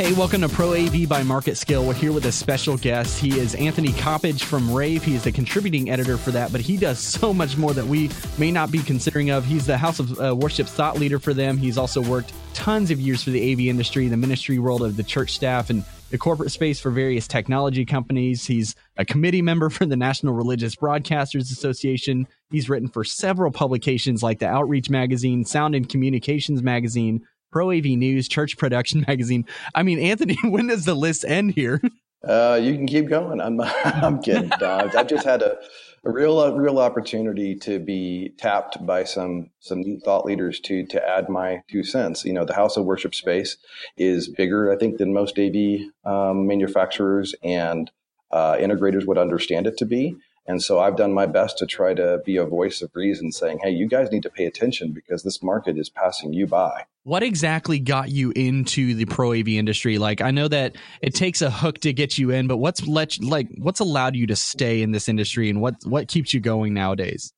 Hey, welcome to Pro AV by Market Scale. We're here with a special guest. He is Anthony Coppedge from Rave. He is the contributing editor for that, but he does so much more that we may not be considering of. He's the House of uh, Worship thought leader for them. He's also worked tons of years for the AV industry, the ministry world of the church staff, and the corporate space for various technology companies. He's a committee member for the National Religious Broadcasters Association. He's written for several publications like the Outreach Magazine, Sound and Communications Magazine, Pro AV News, Church Production Magazine. I mean, Anthony, when does the list end here? Uh, you can keep going. I'm, I'm kidding. I've just had a, a real, a real opportunity to be tapped by some some new thought leaders to to add my two cents. You know, the House of Worship space is bigger, I think, than most AV um, manufacturers and uh, integrators would understand it to be. And so I've done my best to try to be a voice of reason saying, hey, you guys need to pay attention because this market is passing you by. What exactly got you into the pro AV industry? Like, I know that it takes a hook to get you in, but what's let like what's allowed you to stay in this industry, and what what keeps you going nowadays?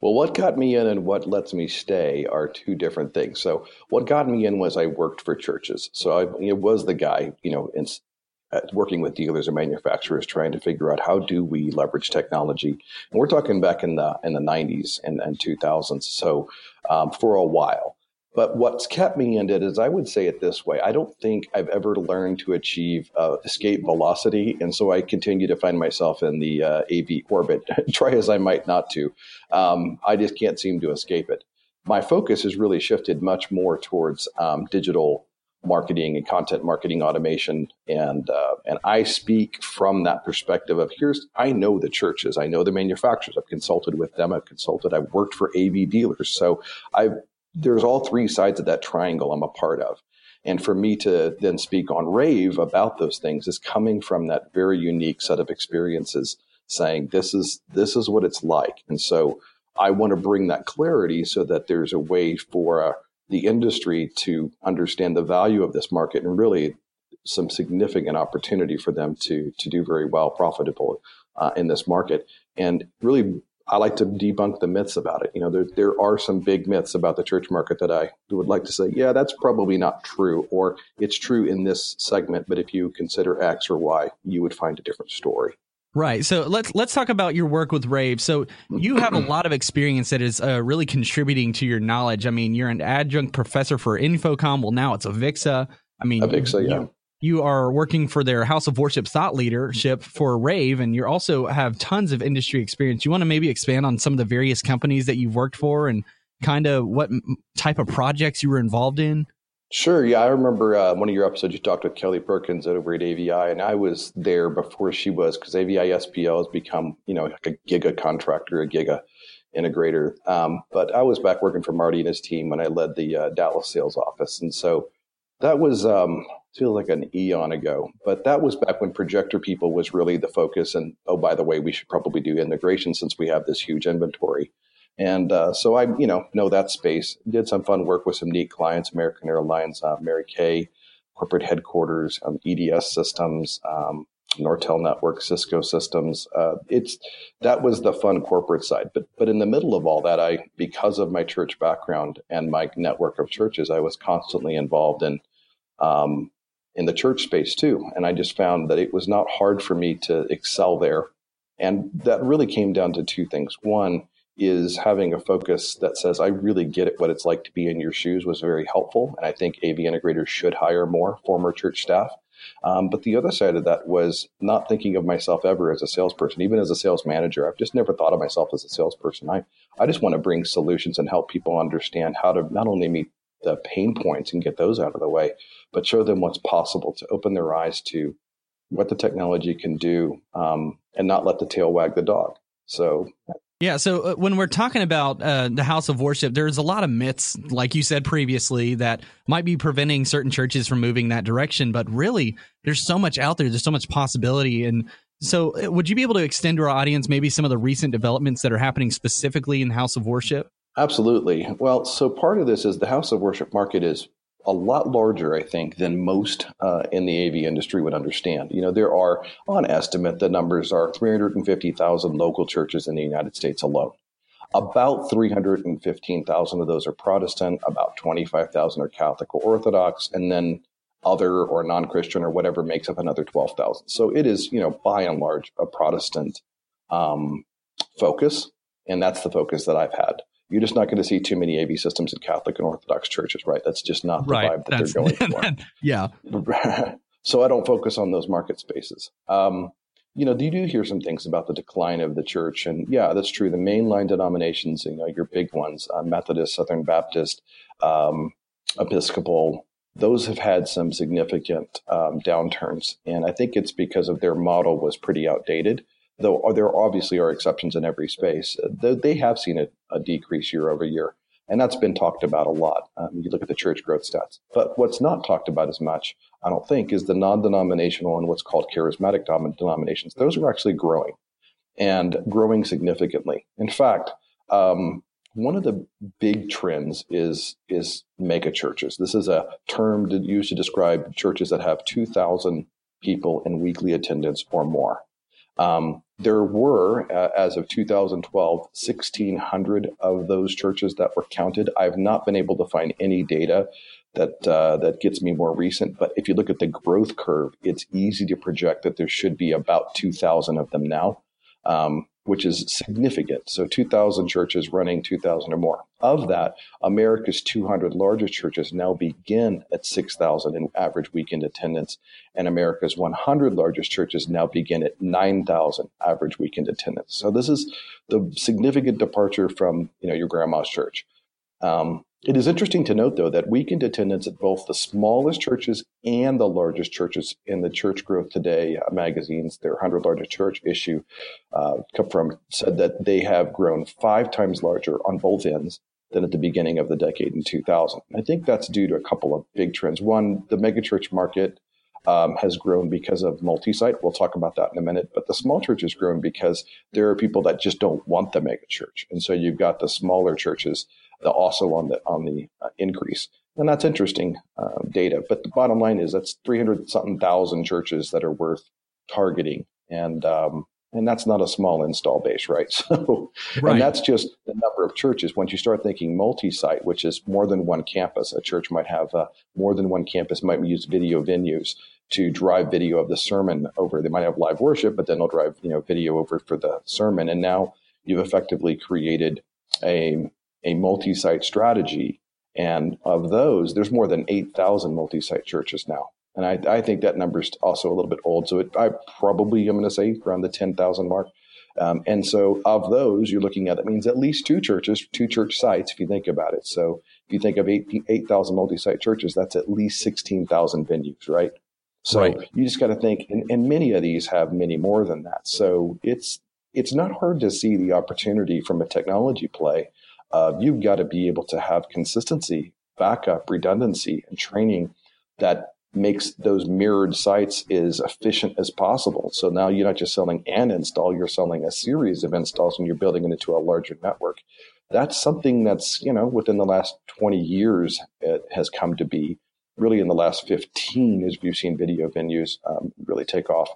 Well, what got me in and what lets me stay are two different things. So, what got me in was I worked for churches. So, I it was the guy, you know, in, working with dealers and manufacturers, trying to figure out how do we leverage technology. And we're talking back in the in the 90s and, and 2000s. So, um, for a while. But what's kept me in it is I would say it this way I don't think I've ever learned to achieve uh, escape velocity. And so I continue to find myself in the uh, AV orbit, try as I might not to. Um, I just can't seem to escape it. My focus has really shifted much more towards um, digital marketing and content marketing automation. And uh, and I speak from that perspective of here's I know the churches. I know the manufacturers. I've consulted with them. I've consulted. I've worked for AV dealers. So I've there's all three sides of that triangle I'm a part of. And for me to then speak on rave about those things is coming from that very unique set of experiences saying this is this is what it's like. And so I want to bring that clarity so that there's a way for uh, the industry to understand the value of this market and really some significant opportunity for them to to do very well profitable uh, in this market and really I like to debunk the myths about it. You know, there there are some big myths about the church market that I would like to say, yeah, that's probably not true, or it's true in this segment, but if you consider X or Y, you would find a different story. Right. So let's let's talk about your work with Rave. So you have a lot of experience that is uh, really contributing to your knowledge. I mean, you're an adjunct professor for InfoComm. Well, now it's Avixa. I mean, Avixa, yeah. You, you are working for their House of Worship thought leadership for Rave, and you also have tons of industry experience. You want to maybe expand on some of the various companies that you've worked for and kind of what type of projects you were involved in? Sure. Yeah, I remember uh, one of your episodes you talked with Kelly Perkins over at AVI, and I was there before she was because AVI SPL has become, you know, like a giga contractor, a giga integrator. Um, but I was back working for Marty and his team when I led the uh, Dallas sales office, and so that was um, feels like an eon ago, but that was back when projector people was really the focus. And oh, by the way, we should probably do integration since we have this huge inventory. And uh, so I, you know, know that space. Did some fun work with some neat clients: American Airlines, uh, Mary Kay, corporate headquarters, um, EDS systems, um, Nortel Network, Cisco systems. Uh, it's that was the fun corporate side. But but in the middle of all that, I because of my church background and my network of churches, I was constantly involved in um, in the church space too. And I just found that it was not hard for me to excel there. And that really came down to two things. One is having a focus that says, I really get it, what it's like to be in your shoes was very helpful. And I think AV integrators should hire more former church staff. Um, but the other side of that was not thinking of myself ever as a salesperson, even as a sales manager. I've just never thought of myself as a salesperson. I, I just want to bring solutions and help people understand how to not only meet the pain points and get those out of the way, but show them what's possible to open their eyes to what the technology can do um, and not let the tail wag the dog. So, yeah. So uh, when we're talking about uh, the house of worship, there's a lot of myths, like you said previously, that might be preventing certain churches from moving that direction. But really, there's so much out there. There's so much possibility. And so, uh, would you be able to extend to our audience maybe some of the recent developments that are happening specifically in the house of worship? Absolutely. Well, so part of this is the house of worship market is a lot larger, I think, than most uh, in the AV industry would understand. You know, there are, on estimate, the numbers are 350,000 local churches in the United States alone. About 315,000 of those are Protestant, about 25,000 are Catholic or Orthodox, and then other or non-Christian or whatever makes up another 12,000. So it is, you know, by and large a Protestant um, focus. And that's the focus that I've had. You're just not going to see too many AV systems in Catholic and Orthodox churches, right? That's just not the right. vibe that that's, they're going for. yeah. so I don't focus on those market spaces. Um, you know, you do hear some things about the decline of the church, and yeah, that's true. The mainline denominations, you know, your big ones, uh, Methodist, Southern Baptist, um, Episcopal, those have had some significant um, downturns, and I think it's because of their model was pretty outdated. Though there obviously are exceptions in every space, they have seen a, a decrease year over year, and that's been talked about a lot. Um, you look at the church growth stats, but what's not talked about as much, I don't think, is the non-denominational and what's called charismatic denominations. Those are actually growing, and growing significantly. In fact, um, one of the big trends is is mega churches. This is a term used to describe churches that have 2,000 people in weekly attendance or more. Um, there were, uh, as of 2012, 1,600 of those churches that were counted. I've not been able to find any data that uh, that gets me more recent. But if you look at the growth curve, it's easy to project that there should be about 2,000 of them now. Um, which is significant. So 2,000 churches running 2,000 or more. Of that, America's 200 largest churches now begin at 6,000 in average weekend attendance, and America's 100 largest churches now begin at 9,000 average weekend attendance. So this is the significant departure from you know your grandma's church. Um, it is interesting to note, though, that weekend attendance at both the smallest churches and the largest churches in the Church Growth Today magazines, their 100 largest church issue, uh, from said that they have grown five times larger on both ends than at the beginning of the decade in 2000. I think that's due to a couple of big trends. One, the megachurch market um, has grown because of multi-site. We'll talk about that in a minute. But the small church has grown because there are people that just don't want the megachurch, and so you've got the smaller churches also on the on the uh, increase. And that's interesting uh, data. But the bottom line is that's 300 something thousand churches that are worth targeting. And, um, and that's not a small install base, right? So, right. and that's just the number of churches. Once you start thinking multi-site, which is more than one campus, a church might have uh, more than one campus, might use video venues to drive video of the sermon over. They might have live worship, but then they'll drive you know video over for the sermon. And now you've effectively created a a multi-site strategy. And of those, there's more than 8,000 multi-site churches now. And I, I think that number is also a little bit old. So it, I probably I'm going to say around the 10,000 mark. Um, and so of those, you're looking at, it means at least two churches, two church sites, if you think about it. So if you think of 8,000 8, multi-site churches, that's at least 16,000 venues, right? So right. you just got to think, and, and many of these have many more than that. So it's, it's not hard to see the opportunity from a technology play uh, you've got to be able to have consistency, backup, redundancy, and training that makes those mirrored sites as efficient as possible. So now you're not just selling an install, you're selling a series of installs and you're building it into a larger network. That's something that's, you know, within the last 20 years, it has come to be. Really, in the last 15, as we've seen video venues um, really take off.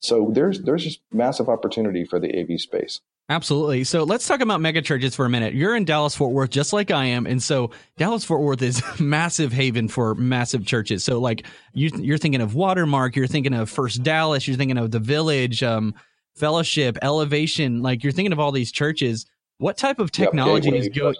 So there's there's just massive opportunity for the AV space. Absolutely. So let's talk about mega churches for a minute. You're in Dallas Fort Worth just like I am, and so Dallas Fort Worth is massive haven for massive churches. So like you, are thinking of Watermark, you're thinking of First Dallas, you're thinking of the Village, um, Fellowship, Elevation. Like you're thinking of all these churches. What type of technology yep, is going?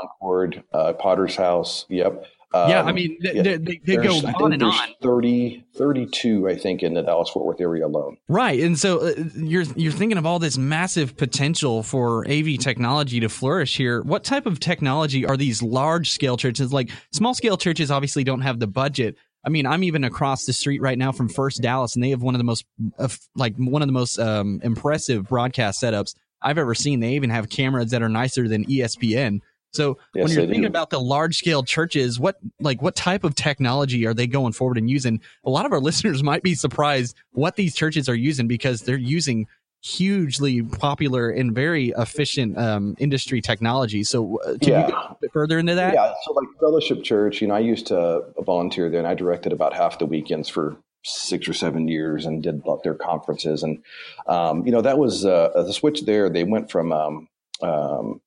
Concord, uh, Potter's House. Yep. Um, yeah, I mean, they, yeah, they, they go on and on. 30, 32, I think, in the Dallas Fort Worth area alone. Right, and so uh, you're you're thinking of all this massive potential for AV technology to flourish here. What type of technology are these large scale churches? Like small scale churches, obviously don't have the budget. I mean, I'm even across the street right now from First Dallas, and they have one of the most, uh, like one of the most um, impressive broadcast setups I've ever seen. They even have cameras that are nicer than ESPN. So yes, when you're thinking do. about the large scale churches, what like what type of technology are they going forward and using? A lot of our listeners might be surprised what these churches are using because they're using hugely popular and very efficient um, industry technology. So, uh, can yeah. you go a bit further into that? Yeah. So, like Fellowship Church, you know, I used to volunteer there, and I directed about half the weekends for six or seven years, and did their conferences. And um, you know, that was uh, the switch there. They went from um, um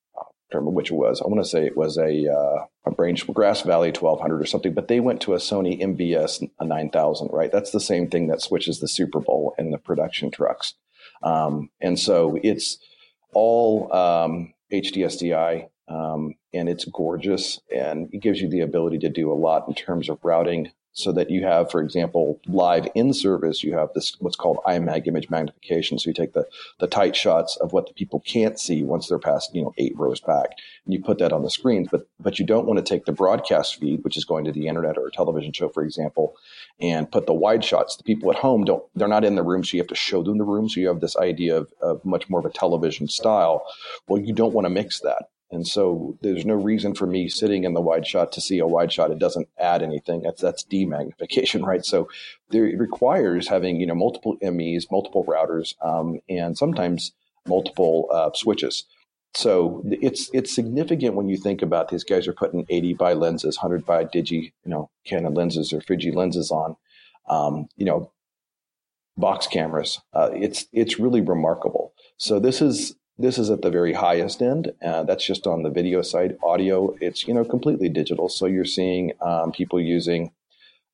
remember which it was. I want to say it was a uh, a Branch Grass Valley 1200 or something, but they went to a Sony MVS 9000, right? That's the same thing that switches the Super Bowl and the production trucks. Um, and so it's all um, HDSDI um, and it's gorgeous and it gives you the ability to do a lot in terms of routing so that you have, for example, live in service, you have this what's called IMAG image magnification. So you take the, the tight shots of what the people can't see once they're past, you know, eight rows back. And you put that on the screens, but but you don't want to take the broadcast feed, which is going to the internet or a television show, for example, and put the wide shots. The people at home don't they're not in the room, so you have to show them the room. So you have this idea of, of much more of a television style. Well, you don't want to mix that. And so there's no reason for me sitting in the wide shot to see a wide shot. It doesn't add anything. That's that's demagnification, right? So there, it requires having you know multiple MEs, multiple routers, um, and sometimes multiple uh, switches. So it's it's significant when you think about these guys are putting 80 by lenses, 100 by digi, you know, Canon lenses or Fuji lenses on, um, you know, box cameras. Uh, it's it's really remarkable. So this is this is at the very highest end. Uh, that's just on the video side. Audio, it's you know completely digital. So you're seeing um, people using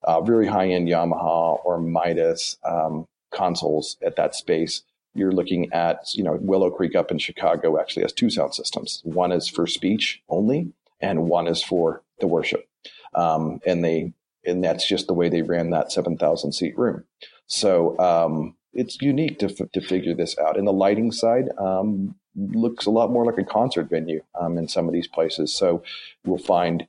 uh, very high end Yamaha or Midas um, consoles at that space. You're looking at you know Willow Creek up in Chicago actually has two sound systems. One is for speech only, and one is for the worship. Um, and they and that's just the way they ran that 7,000 seat room. So um, it's unique to, to figure this out. And the lighting side um, looks a lot more like a concert venue um, in some of these places. So we'll find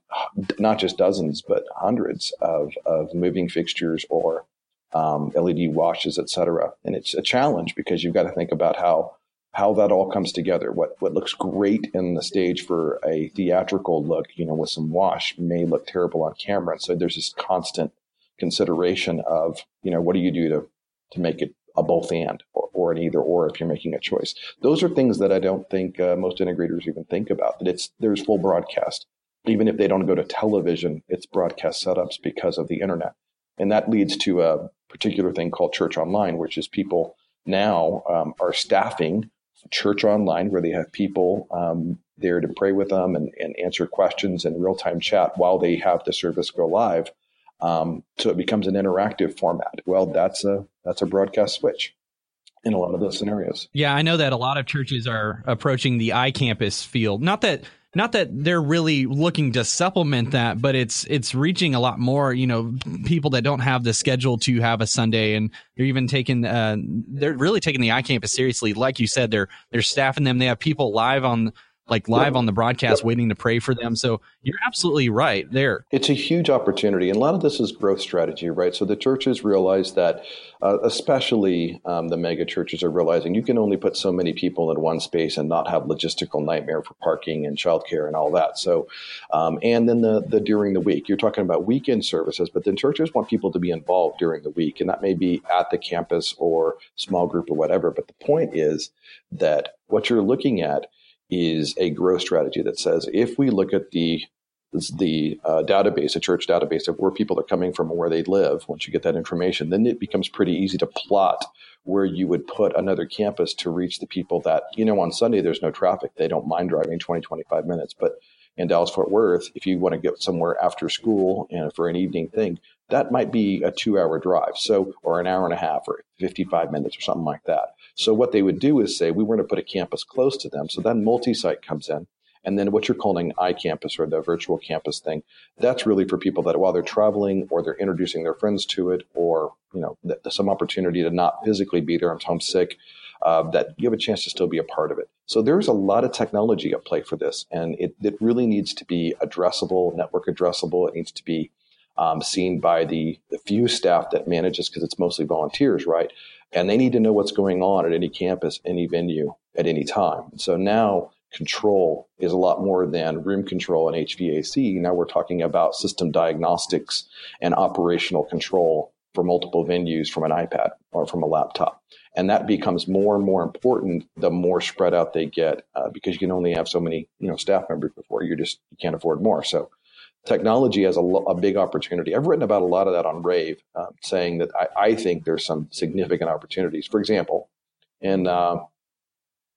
not just dozens, but hundreds of, of moving fixtures or um, LED washes, et cetera. And it's a challenge because you've got to think about how how that all comes together. What what looks great in the stage for a theatrical look, you know, with some wash may look terrible on camera. So there's this constant consideration of, you know, what do you do to to make it a both and or, or, an either or if you're making a choice. Those are things that I don't think uh, most integrators even think about. That it's there's full broadcast, even if they don't go to television, it's broadcast setups because of the internet, and that leads to a particular thing called Church Online, which is people now um, are staffing Church Online, where they have people um, there to pray with them and, and answer questions and real time chat while they have the service go live um, so it becomes an interactive format. Well, that's a that's a broadcast switch in a lot of those scenarios. Yeah, I know that a lot of churches are approaching the iCampus field. Not that not that they're really looking to supplement that, but it's it's reaching a lot more, you know, people that don't have the schedule to have a Sunday and they're even taking uh, they're really taking the iCampus seriously. Like you said, they're they're staffing them. They have people live on like live on the broadcast waiting to pray for them. So you're absolutely right there. It's a huge opportunity. And a lot of this is growth strategy, right? So the churches realize that, uh, especially um, the mega churches are realizing you can only put so many people in one space and not have logistical nightmare for parking and childcare and all that. So, um, and then the, the during the week, you're talking about weekend services, but then churches want people to be involved during the week. And that may be at the campus or small group or whatever. But the point is that what you're looking at is a growth strategy that says if we look at the the uh, database, a church database of where people are coming from and where they live, once you get that information, then it becomes pretty easy to plot where you would put another campus to reach the people that, you know, on Sunday there's no traffic. They don't mind driving 20, 25 minutes. But in Dallas Fort Worth, if you want to get somewhere after school and for an evening thing, that might be a two hour drive. So, or an hour and a half or 55 minutes or something like that. So what they would do is say, we want to put a campus close to them. So then multi-site comes in. And then what you're calling iCampus or the virtual campus thing, that's really for people that while they're traveling or they're introducing their friends to it, or you know, some opportunity to not physically be there, I'm homesick, uh, that you have a chance to still be a part of it. So there's a lot of technology at play for this, and it, it really needs to be addressable, network addressable. It needs to be um, seen by the, the few staff that manages because it's mostly volunteers, right? and they need to know what's going on at any campus, any venue, at any time. So now control is a lot more than room control and HVAC. Now we're talking about system diagnostics and operational control for multiple venues from an iPad or from a laptop. And that becomes more and more important the more spread out they get uh, because you can only have so many you know staff members before you just you can't afford more. So technology has a, a, big opportunity. I've written about a lot of that on Rave, uh, saying that I, I, think there's some significant opportunities. For example, in uh,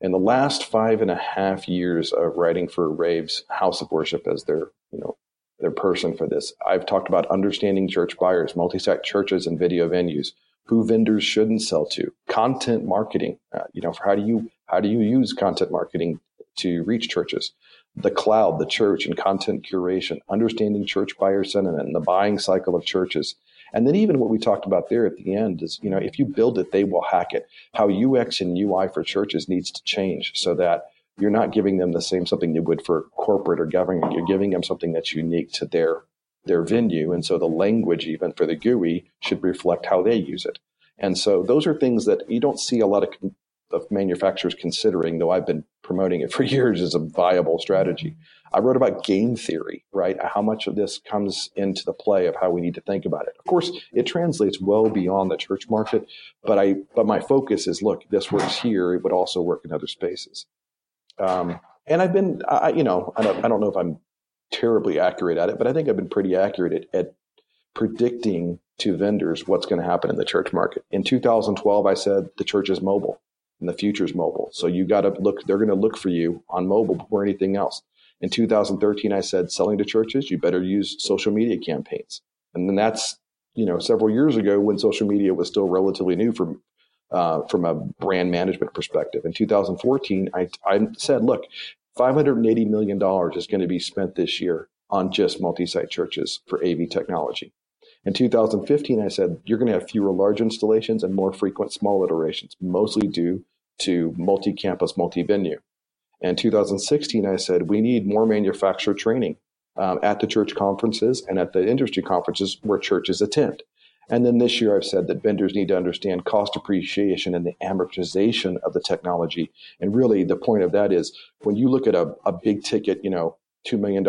In the last five and a half years of writing for Rave's House of Worship as their, you know, their person for this, I've talked about understanding church buyers, multi-site churches, and video venues, who vendors shouldn't sell to, content marketing. Uh, you know, how do you how do you use content marketing to reach churches? The cloud, the church, and content curation, understanding church buyer sentiment and the buying cycle of churches, and then even what we talked about there at the end is, you know, if you build it, they will hack it. How UX and UI for churches needs to change so that you're not giving them the same something you would for corporate or government. You're giving them something that's unique to their their venue. And so the language even for the GUI should reflect how they use it. And so those are things that you don't see a lot of, of manufacturers considering, though I've been promoting it for years as a viable strategy. I wrote about game theory, right? How much of this comes into the play of how we need to think about it. Of course, it translates well beyond the church market, but I, but my focus is, look, this works here. It would also work in other spaces. Um, and I've been, I, you know, I don't, I don't know if I'm terribly accurate at it, but I think I've been pretty accurate at, at predicting to vendors what's going to happen in the church market. In 2012, I said the church is mobile and the future is mobile. So you got to look, they're going to look for you on mobile before anything else. In 2013, I said, selling to churches, you better use social media campaigns. And then that's, you know, several years ago when social media was still relatively new from, uh, from a brand management perspective. In 2014, I, I said, look, $580 million is going to be spent this year on just multi-site churches for AV technology. In 2015, I said, you're going to have fewer large installations and more frequent small iterations, mostly due to multi-campus, multi-venue. In 2016, I said we need more manufacturer training um, at the church conferences and at the industry conferences where churches attend. And then this year, I've said that vendors need to understand cost appreciation and the amortization of the technology. And really, the point of that is when you look at a, a big ticket, you know, $2 million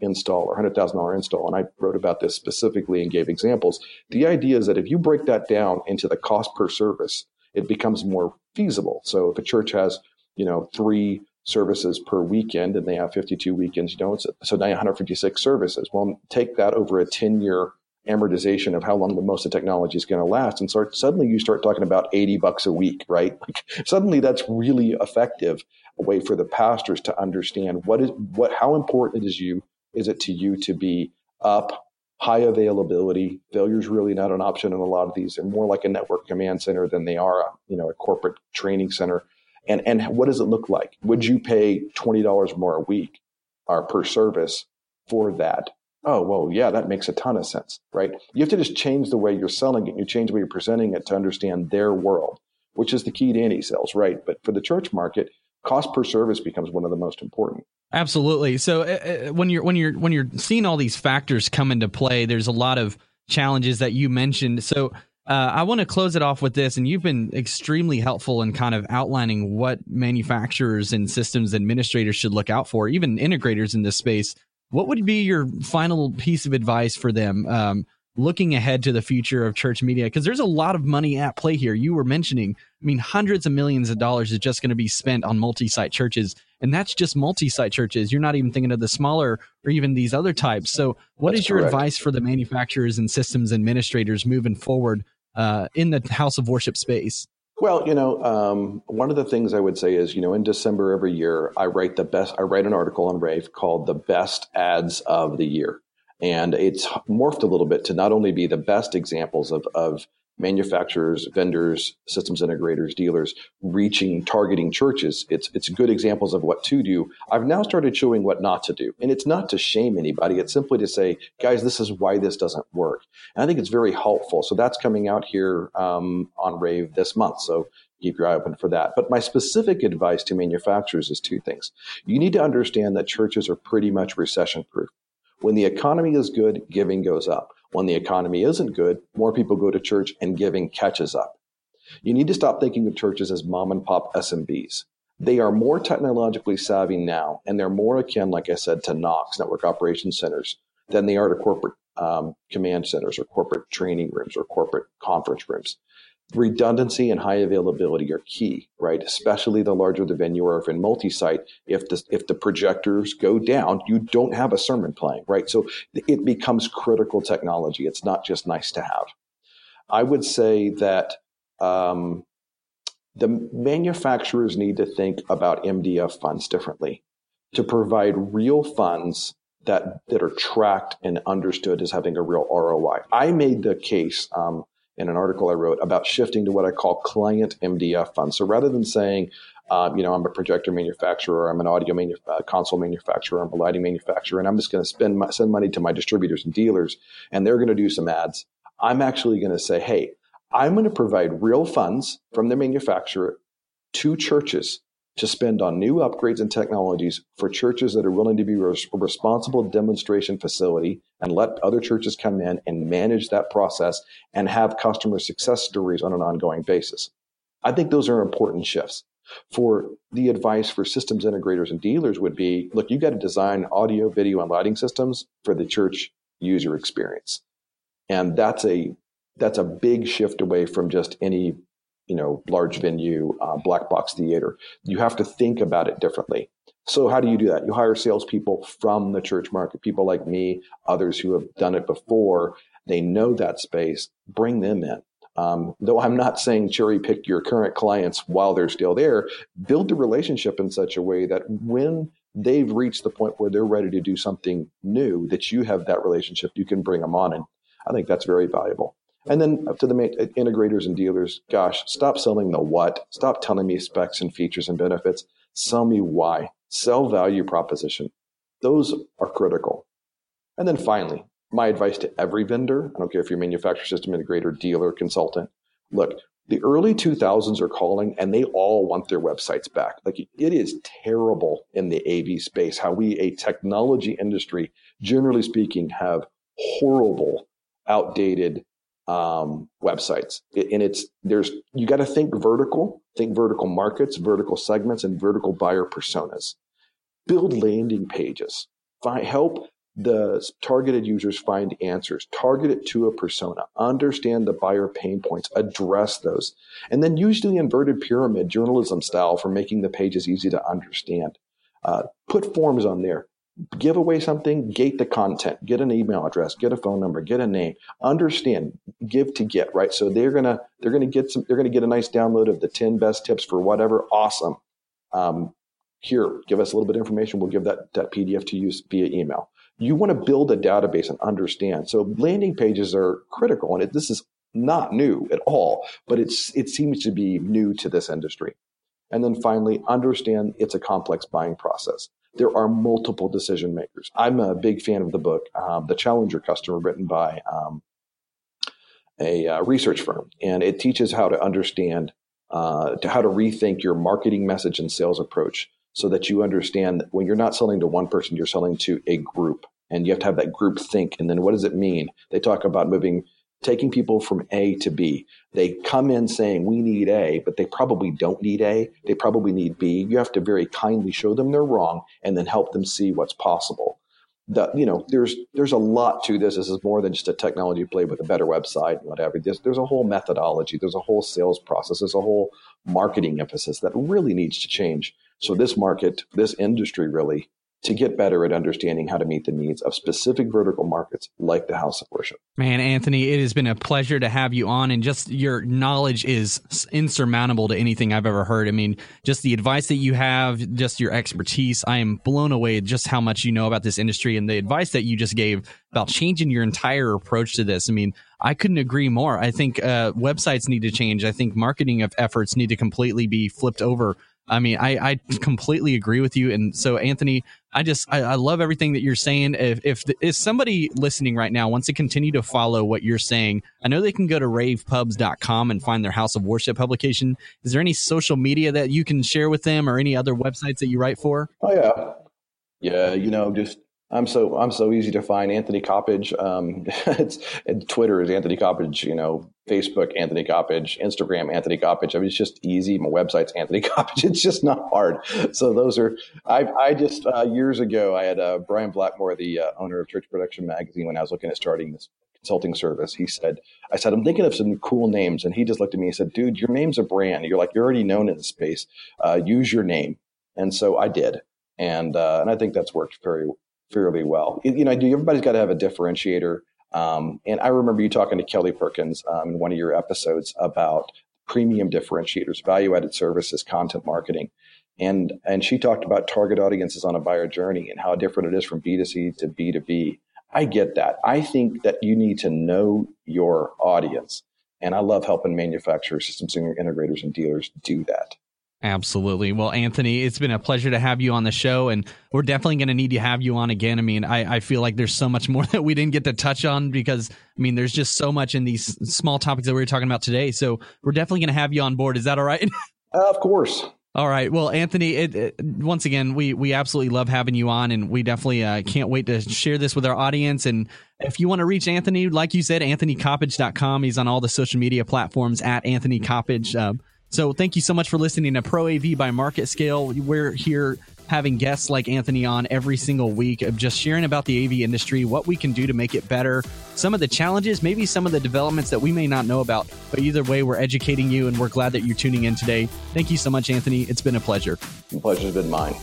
install or $100,000 install, and I wrote about this specifically and gave examples. The idea is that if you break that down into the cost per service, it becomes more feasible. So if a church has, you know, three services per weekend and they have 52 weekends, you know, so now 156 services. Well, take that over a 10 year amortization of how long the most of technology is going to last. And start suddenly you start talking about 80 bucks a week, right? Like, suddenly that's really effective a way for the pastors to understand what is what how important is you is it to you to be up high availability failure is really not an option in a lot of these they're more like a network command center than they are a, you know a corporate training center and and what does it look like? Would you pay twenty dollars more a week or per service for that? Oh well, yeah, that makes a ton of sense, right? You have to just change the way you're selling it. You change the way you're presenting it to understand their world, which is the key to any sales, right? But for the church market, cost per service becomes one of the most important. Absolutely. So uh, uh when you're when you're when you're seeing all these factors come into play, there's a lot of challenges that you mentioned. So uh, I want to close it off with this, and you've been extremely helpful in kind of outlining what manufacturers and systems administrators should look out for, even integrators in this space. What would be your final piece of advice for them um, looking ahead to the future of church media? Because there's a lot of money at play here. You were mentioning, I mean, hundreds of millions of dollars is just going to be spent on multi site churches. And that's just multi site churches. You're not even thinking of the smaller or even these other types. So, what that's is your correct. advice for the manufacturers and systems administrators moving forward uh, in the house of worship space? Well, you know, um, one of the things I would say is, you know, in December every year, I write the best. I write an article on Rave called "The Best Ads of the Year," and it's morphed a little bit to not only be the best examples of of manufacturers, vendors, systems integrators, dealers reaching, targeting churches. It's, it's good examples of what to do. I've now started showing what not to do. And it's not to shame anybody. It's simply to say, guys, this is why this doesn't work. And I think it's very helpful. So that's coming out here um, on Rave this month. So keep your eye open for that. But my specific advice to manufacturers is two things. You need to understand that churches are pretty much recession proof. When the economy is good, giving goes up. When the economy isn't good, more people go to church and giving catches up. You need to stop thinking of churches as mom and pop SMBs. They are more technologically savvy now, and they're more akin, like I said, to NOCs, network operations centers, than they are to corporate um, command centers or corporate training rooms or corporate conference rooms redundancy and high availability are key, right? Especially the larger the venue or if in multi-site, if the if the projectors go down, you don't have a sermon playing, right? So it becomes critical technology. It's not just nice to have. I would say that um, the manufacturers need to think about MDF funds differently to provide real funds that that are tracked and understood as having a real ROI. I made the case um, in an article I wrote about shifting to what I call client MDF funds. So rather than saying, uh, you know, I'm a projector manufacturer, I'm an audio manu- uh, console manufacturer, I'm a lighting manufacturer, and I'm just going to spend my, send money to my distributors and dealers, and they're going to do some ads. I'm actually going to say, hey, I'm going to provide real funds from the manufacturer to churches to spend on new upgrades and technologies for churches that are willing to be a responsible demonstration facility and let other churches come in and manage that process and have customer success stories on an ongoing basis. I think those are important shifts. For the advice for systems integrators and dealers would be look, you got to design audio, video, and lighting systems for the church user experience. And that's a that's a big shift away from just any you know large venue uh, black box theater. You have to think about it differently. So how do you do that? You hire salespeople from the church market people like me others who have done it before. They know that space. Bring them in. Um, though i'm not saying cherry pick your current clients while they're still there. Build the relationship in such a way that when they've reached the point where they're ready to do something new that you have that relationship. You can bring them on and i think that's very valuable and then to the integrators and dealers, gosh, stop selling the what. Stop telling me specs and features and benefits. Sell me why. Sell value proposition. Those are critical. And then finally, my advice to every vendor, I don't care if you're a manufacturer, system integrator, dealer, consultant, look, the early 2000s are calling and they all want their websites back. Like it is terrible in the AV space how we, a technology industry, generally speaking, have horrible, outdated um, websites. and it's there's you got to think vertical, think vertical markets, vertical segments, and vertical buyer personas. Build landing pages. Find help the targeted users find answers. Target it to a persona. Understand the buyer pain points. Address those, and then use the inverted pyramid journalism style for making the pages easy to understand. Uh, put forms on there give away something, gate the content, get an email address, get a phone number, get a name, understand, give to get, right? So they're gonna they're gonna get some they're gonna get a nice download of the 10 best tips for whatever. Awesome. Um, here, give us a little bit of information. We'll give that, that PDF to you via email. You want to build a database and understand. So landing pages are critical, and it, this is not new at all, but it's it seems to be new to this industry. And then finally, understand it's a complex buying process there are multiple decision makers. I'm a big fan of the book, um, The Challenger Customer, written by um, a uh, research firm, and it teaches how to understand, uh, to how to rethink your marketing message and sales approach, so that you understand that when you're not selling to one person, you're selling to a group, and you have to have that group think. And then what does it mean? They talk about moving taking people from A to B. They come in saying, we need A, but they probably don't need A. They probably need B. You have to very kindly show them they're wrong and then help them see what's possible. The, you know, there's there's a lot to this. This is more than just a technology play with a better website and whatever. There's, there's a whole methodology. There's a whole sales process. There's a whole marketing emphasis that really needs to change. So this market, this industry really to get better at understanding how to meet the needs of specific vertical markets like the house of worship. Man, Anthony, it has been a pleasure to have you on, and just your knowledge is insurmountable to anything I've ever heard. I mean, just the advice that you have, just your expertise. I am blown away just how much you know about this industry and the advice that you just gave about changing your entire approach to this. I mean, I couldn't agree more. I think uh, websites need to change. I think marketing of efforts need to completely be flipped over I mean, I, I completely agree with you. And so, Anthony, I just I, I love everything that you're saying. If if if somebody listening right now wants to continue to follow what you're saying, I know they can go to ravepubs.com and find their House of Worship publication. Is there any social media that you can share with them, or any other websites that you write for? Oh yeah, yeah. You know, just I'm so I'm so easy to find. Anthony Coppedge. Um, it's Twitter is Anthony Coppedge. You know, Facebook Anthony Coppedge, Instagram Anthony Coppedge. I mean, it's just easy. My website's Anthony Coppedge. It's just not hard. So those are. I I just uh, years ago I had uh, Brian Blackmore, the uh, owner of Church Production Magazine, when I was looking at starting this consulting service. He said, I said, I'm thinking of some cool names, and he just looked at me and said, Dude, your name's a brand. You're like you're already known in the space. Uh, use your name. And so I did and uh, and I think that's worked very fairly well. You know, everybody's got to have a differentiator. Um, and I remember you talking to Kelly Perkins um, in one of your episodes about premium differentiators, value added services, content marketing. And, and she talked about target audiences on a buyer journey and how different it is from B2C to B2B. I get that. I think that you need to know your audience. And I love helping manufacturers, systems integrators, and dealers do that. Absolutely. Well, Anthony, it's been a pleasure to have you on the show, and we're definitely going to need to have you on again. I mean, I, I feel like there's so much more that we didn't get to touch on because, I mean, there's just so much in these small topics that we were talking about today. So we're definitely going to have you on board. Is that all right? Uh, of course. All right. Well, Anthony, it, it, once again, we we absolutely love having you on, and we definitely uh, can't wait to share this with our audience. And if you want to reach Anthony, like you said, anthonycoppedge.com. He's on all the social media platforms at Anthony Coppedge. Uh, so thank you so much for listening to Pro AV by Market Scale. We're here having guests like Anthony on every single week of just sharing about the AV industry, what we can do to make it better, some of the challenges, maybe some of the developments that we may not know about. But either way, we're educating you and we're glad that you're tuning in today. Thank you so much, Anthony. It's been a pleasure. The pleasure's been mine.